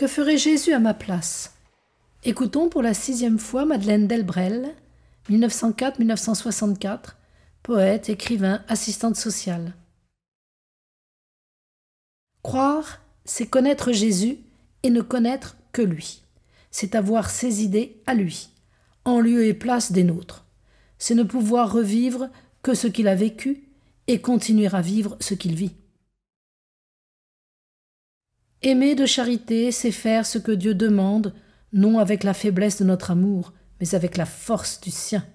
Que ferait Jésus à ma place? Écoutons pour la sixième fois Madeleine Delbrel, 1904-1964, poète, écrivain, assistante sociale. Croire, c'est connaître Jésus et ne connaître que lui. C'est avoir ses idées à lui, en lieu et place des nôtres. C'est ne pouvoir revivre que ce qu'il a vécu et continuer à vivre ce qu'il vit. Aimer de charité, c'est faire ce que Dieu demande, non avec la faiblesse de notre amour, mais avec la force du sien.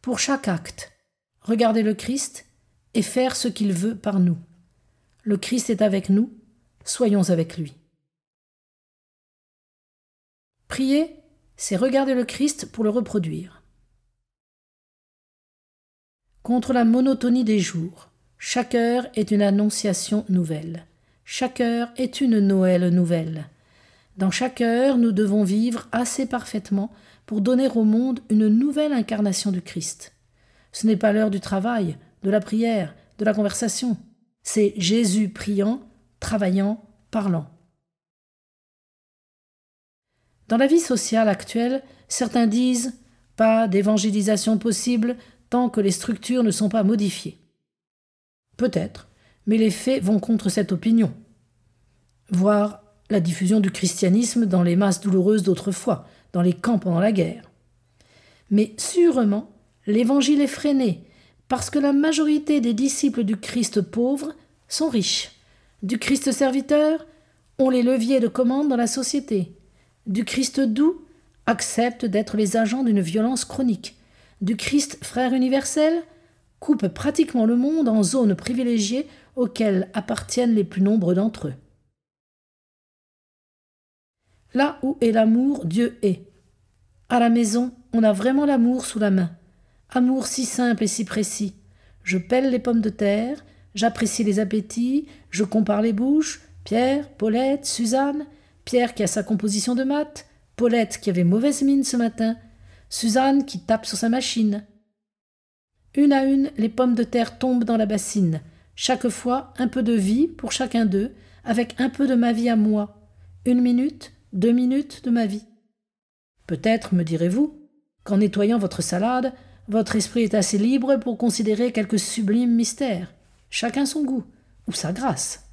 Pour chaque acte, regarder le Christ et faire ce qu'il veut par nous. Le Christ est avec nous, soyons avec lui. Prier, c'est regarder le Christ pour le reproduire. Contre la monotonie des jours, chaque heure est une annonciation nouvelle. Chaque heure est une Noël nouvelle. Dans chaque heure, nous devons vivre assez parfaitement pour donner au monde une nouvelle incarnation du Christ. Ce n'est pas l'heure du travail, de la prière, de la conversation. C'est Jésus priant, travaillant, parlant. Dans la vie sociale actuelle, certains disent pas d'évangélisation possible tant que les structures ne sont pas modifiées. Peut-être, mais les faits vont contre cette opinion. Voir la diffusion du christianisme dans les masses douloureuses d'autrefois, dans les camps pendant la guerre. Mais sûrement, l'évangile est freiné, parce que la majorité des disciples du Christ pauvre sont riches. Du Christ serviteur ont les leviers de commande dans la société. Du Christ doux acceptent d'être les agents d'une violence chronique. Du Christ frère universel coupe pratiquement le monde en zones privilégiées auxquelles appartiennent les plus nombreux d'entre eux. Là où est l'amour, Dieu est. À la maison, on a vraiment l'amour sous la main. Amour si simple et si précis. Je pèle les pommes de terre, j'apprécie les appétits, je compare les bouches, Pierre, Paulette, Suzanne, Pierre qui a sa composition de maths, Paulette qui avait mauvaise mine ce matin, Suzanne qui tape sur sa machine, une à une, les pommes de terre tombent dans la bassine. Chaque fois, un peu de vie pour chacun d'eux, avec un peu de ma vie à moi. Une minute, deux minutes de ma vie. Peut-être, me direz-vous, qu'en nettoyant votre salade, votre esprit est assez libre pour considérer quelques sublimes mystères. Chacun son goût, ou sa grâce.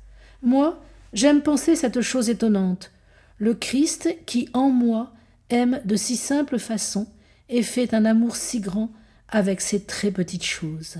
Moi, j'aime penser cette chose étonnante. Le Christ qui, en moi, aime de si simple façon et fait un amour si grand avec ces très petites choses.